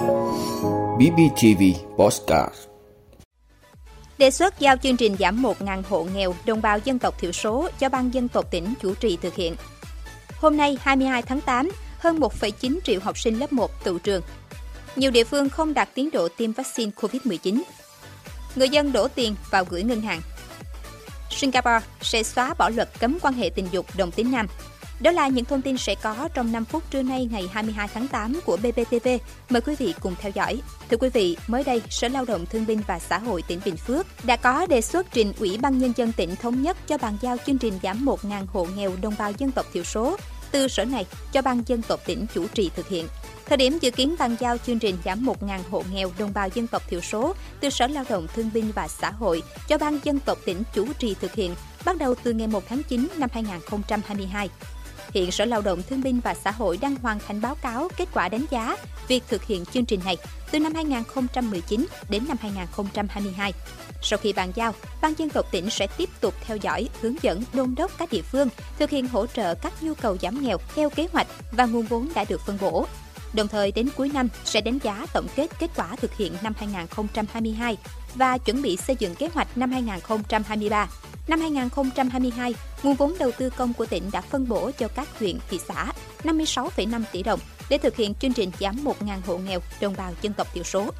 BBTV Postcard Đề xuất giao chương trình giảm 1.000 hộ nghèo đồng bào dân tộc thiểu số cho ban dân tộc tỉnh chủ trì thực hiện. Hôm nay 22 tháng 8, hơn 1,9 triệu học sinh lớp 1 tự trường. Nhiều địa phương không đạt tiến độ tiêm vaccine COVID-19. Người dân đổ tiền vào gửi ngân hàng. Singapore sẽ xóa bỏ luật cấm quan hệ tình dục đồng tính nam. Đó là những thông tin sẽ có trong 5 phút trưa nay ngày 22 tháng 8 của BBTV. Mời quý vị cùng theo dõi. Thưa quý vị, mới đây, Sở Lao động Thương binh và Xã hội tỉnh Bình Phước đã có đề xuất trình Ủy ban Nhân dân tỉnh thống nhất cho bàn giao chương trình giảm 1.000 hộ nghèo đồng bào dân tộc thiểu số từ sở này cho ban dân tộc tỉnh chủ trì thực hiện. Thời điểm dự kiến bàn giao chương trình giảm 1.000 hộ nghèo đồng bào dân tộc thiểu số từ Sở Lao động Thương binh và Xã hội cho ban dân tộc tỉnh chủ trì thực hiện bắt đầu từ ngày 1 tháng 9 năm 2022. Hiện Sở Lao động Thương binh và Xã hội đang hoàn thành báo cáo kết quả đánh giá việc thực hiện chương trình này từ năm 2019 đến năm 2022. Sau khi bàn giao, Ban dân tộc tỉnh sẽ tiếp tục theo dõi, hướng dẫn, đôn đốc các địa phương thực hiện hỗ trợ các nhu cầu giảm nghèo theo kế hoạch và nguồn vốn đã được phân bổ. Đồng thời đến cuối năm sẽ đánh giá tổng kết kết quả thực hiện năm 2022 và chuẩn bị xây dựng kế hoạch năm 2023. Năm 2022, nguồn vốn đầu tư công của tỉnh đã phân bổ cho các huyện, thị xã 56,5 tỷ đồng để thực hiện chương trình giảm 1.000 hộ nghèo đồng bào dân tộc thiểu số.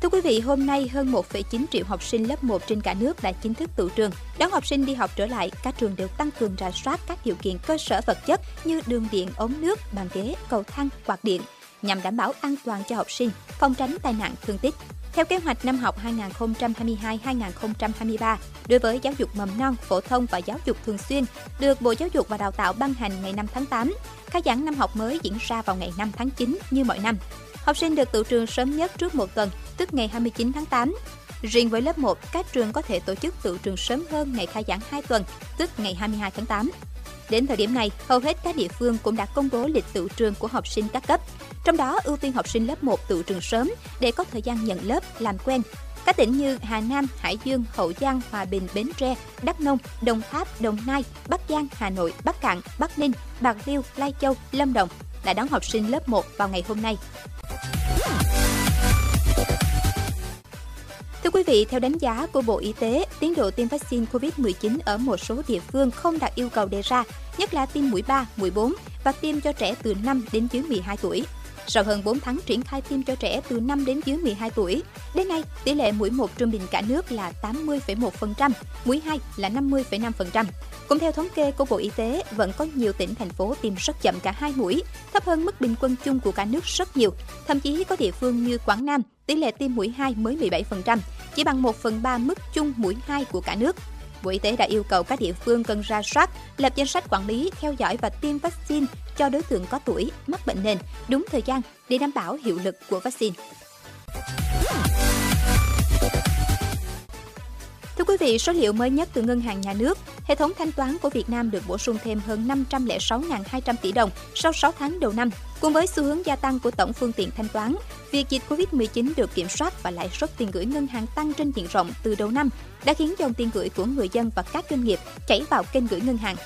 Thưa quý vị, hôm nay hơn 1,9 triệu học sinh lớp 1 trên cả nước đã chính thức tụ trường. Đón học sinh đi học trở lại, các trường đều tăng cường rà soát các điều kiện cơ sở vật chất như đường điện, ống nước, bàn ghế, cầu thang, quạt điện nhằm đảm bảo an toàn cho học sinh, phòng tránh tai nạn thương tích. Theo kế hoạch năm học 2022-2023, đối với giáo dục mầm non, phổ thông và giáo dục thường xuyên, được Bộ Giáo dục và Đào tạo ban hành ngày 5 tháng 8, khai giảng năm học mới diễn ra vào ngày 5 tháng 9 như mọi năm. Học sinh được tự trường sớm nhất trước một tuần, tức ngày 29 tháng 8. Riêng với lớp 1, các trường có thể tổ chức tự trường sớm hơn ngày khai giảng 2 tuần, tức ngày 22 tháng 8. Đến thời điểm này, hầu hết các địa phương cũng đã công bố lịch tự trường của học sinh các cấp. Trong đó ưu tiên học sinh lớp 1 tự trường sớm để có thời gian nhận lớp, làm quen. Các tỉnh như Hà Nam, Hải Dương, Hậu Giang, Hòa Bình, Bến Tre, Đắk Nông, Đồng Tháp, Đồng Nai, Bắc Giang, Hà Nội, Bắc Cạn, Bắc Ninh, Bạc Liêu, Lai Châu, Lâm Đồng đã đón học sinh lớp 1 vào ngày hôm nay. Thưa quý vị, theo đánh giá của Bộ Y tế, tiến độ tiêm vaccine COVID-19 ở một số địa phương không đạt yêu cầu đề ra, nhất là tiêm mũi 3, mũi 4 và tiêm cho trẻ từ 5 đến dưới 12 tuổi. Sau hơn 4 tháng triển khai tiêm cho trẻ từ 5 đến dưới 12 tuổi, đến nay tỷ lệ mũi 1 trung bình cả nước là 80,1%, mũi 2 là 50,5%. Cũng theo thống kê của Bộ Y tế, vẫn có nhiều tỉnh thành phố tiêm rất chậm cả hai mũi, thấp hơn mức bình quân chung của cả nước rất nhiều. Thậm chí có địa phương như Quảng Nam, tỷ lệ tiêm mũi 2 mới 17%, chỉ bằng 1 phần 3 mức chung mũi 2 của cả nước. Bộ Y tế đã yêu cầu các địa phương cần ra soát, lập danh sách quản lý, theo dõi và tiêm vaccine cho đối tượng có tuổi, mắc bệnh nền đúng thời gian để đảm bảo hiệu lực của vaccine. Thưa quý vị, số liệu mới nhất từ Ngân hàng Nhà nước, hệ thống thanh toán của Việt Nam được bổ sung thêm hơn 506.200 tỷ đồng sau 6 tháng đầu năm. Cùng với xu hướng gia tăng của tổng phương tiện thanh toán, việc dịch Covid-19 được kiểm soát và lãi suất tiền gửi ngân hàng tăng trên diện rộng từ đầu năm đã khiến dòng tiền gửi của người dân và các doanh nghiệp chảy vào kênh gửi ngân hàng.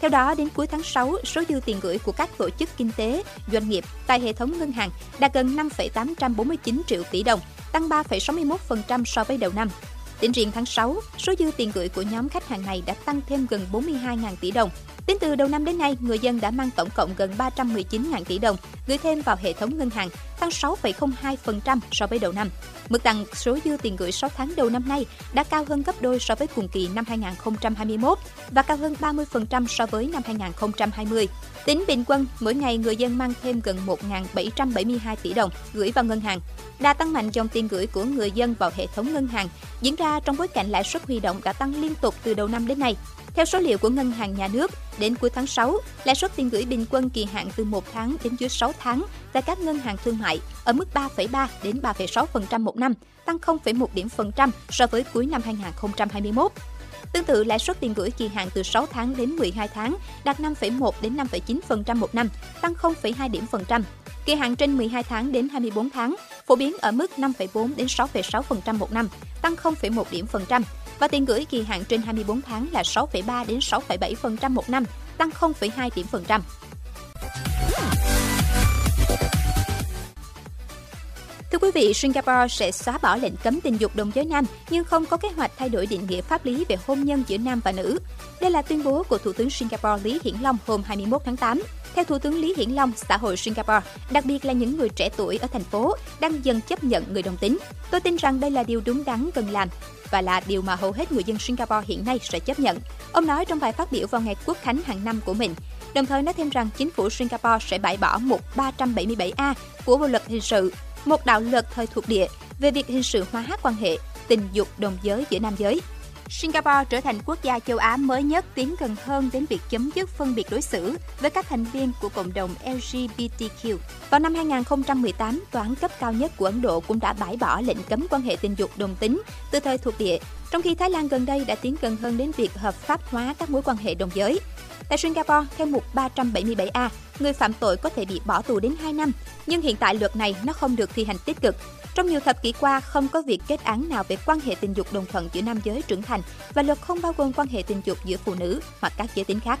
Theo đó, đến cuối tháng 6, số dư tiền gửi của các tổ chức kinh tế, doanh nghiệp tại hệ thống ngân hàng đạt gần 5,849 triệu tỷ đồng, tăng 3,61% so với đầu năm. Tính riêng tháng 6, số dư tiền gửi của nhóm khách hàng này đã tăng thêm gần 42.000 tỷ đồng. Tính từ đầu năm đến nay, người dân đã mang tổng cộng gần 319.000 tỷ đồng gửi thêm vào hệ thống ngân hàng, tăng 6,02% so với đầu năm. Mức tăng số dư tiền gửi 6 tháng đầu năm nay đã cao hơn gấp đôi so với cùng kỳ năm 2021 và cao hơn 30% so với năm 2020. Tính bình quân, mỗi ngày người dân mang thêm gần 1.772 tỷ đồng gửi vào ngân hàng. Đa tăng mạnh dòng tiền gửi của người dân vào hệ thống ngân hàng diễn ra ra trong bối cảnh lãi suất huy động đã tăng liên tục từ đầu năm đến nay. Theo số liệu của Ngân hàng Nhà nước, đến cuối tháng 6, lãi suất tiền gửi bình quân kỳ hạn từ 1 tháng đến dưới 6 tháng tại các ngân hàng thương mại ở mức 3,3 đến 3,6% một năm, tăng 0,1 điểm phần trăm so với cuối năm 2021. Tương tự, lãi suất tiền gửi kỳ hạn từ 6 tháng đến 12 tháng đạt 5,1 đến 5,9% một năm, tăng 0,2 điểm phần trăm. Kỳ hạn trên 12 tháng đến 24 tháng phổ biến ở mức 5,4 đến 6,6% một năm, tăng 0,1 điểm phần trăm và tiền gửi kỳ hạn trên 24 tháng là 6,3 đến 6,7% một năm, tăng 0,2 điểm phần trăm. Thưa quý vị, Singapore sẽ xóa bỏ lệnh cấm tình dục đồng giới nam nhưng không có kế hoạch thay đổi định nghĩa pháp lý về hôn nhân giữa nam và nữ. Đây là tuyên bố của Thủ tướng Singapore Lý Hiển Long hôm 21 tháng 8. Theo Thủ tướng Lý Hiển Long, xã hội Singapore, đặc biệt là những người trẻ tuổi ở thành phố, đang dần chấp nhận người đồng tính. Tôi tin rằng đây là điều đúng đắn cần làm và là điều mà hầu hết người dân Singapore hiện nay sẽ chấp nhận. Ông nói trong bài phát biểu vào ngày Quốc khánh hàng năm của mình. Đồng thời nói thêm rằng chính phủ Singapore sẽ bãi bỏ mục 377A của Bộ luật hình sự một đạo luật thời thuộc địa về việc hình sự hóa quan hệ tình dục đồng giới giữa nam giới. Singapore trở thành quốc gia châu Á mới nhất tiến gần hơn đến việc chấm dứt phân biệt đối xử với các thành viên của cộng đồng LGBTQ. Vào năm 2018, tòa án cấp cao nhất của Ấn Độ cũng đã bãi bỏ lệnh cấm quan hệ tình dục đồng tính từ thời thuộc địa, trong khi Thái Lan gần đây đã tiến gần hơn đến việc hợp pháp hóa các mối quan hệ đồng giới. Tại Singapore, theo mục 377A, người phạm tội có thể bị bỏ tù đến 2 năm, nhưng hiện tại luật này nó không được thi hành tích cực. Trong nhiều thập kỷ qua, không có việc kết án nào về quan hệ tình dục đồng thuận giữa nam giới trưởng thành và luật không bao gồm quan hệ tình dục giữa phụ nữ hoặc các giới tính khác.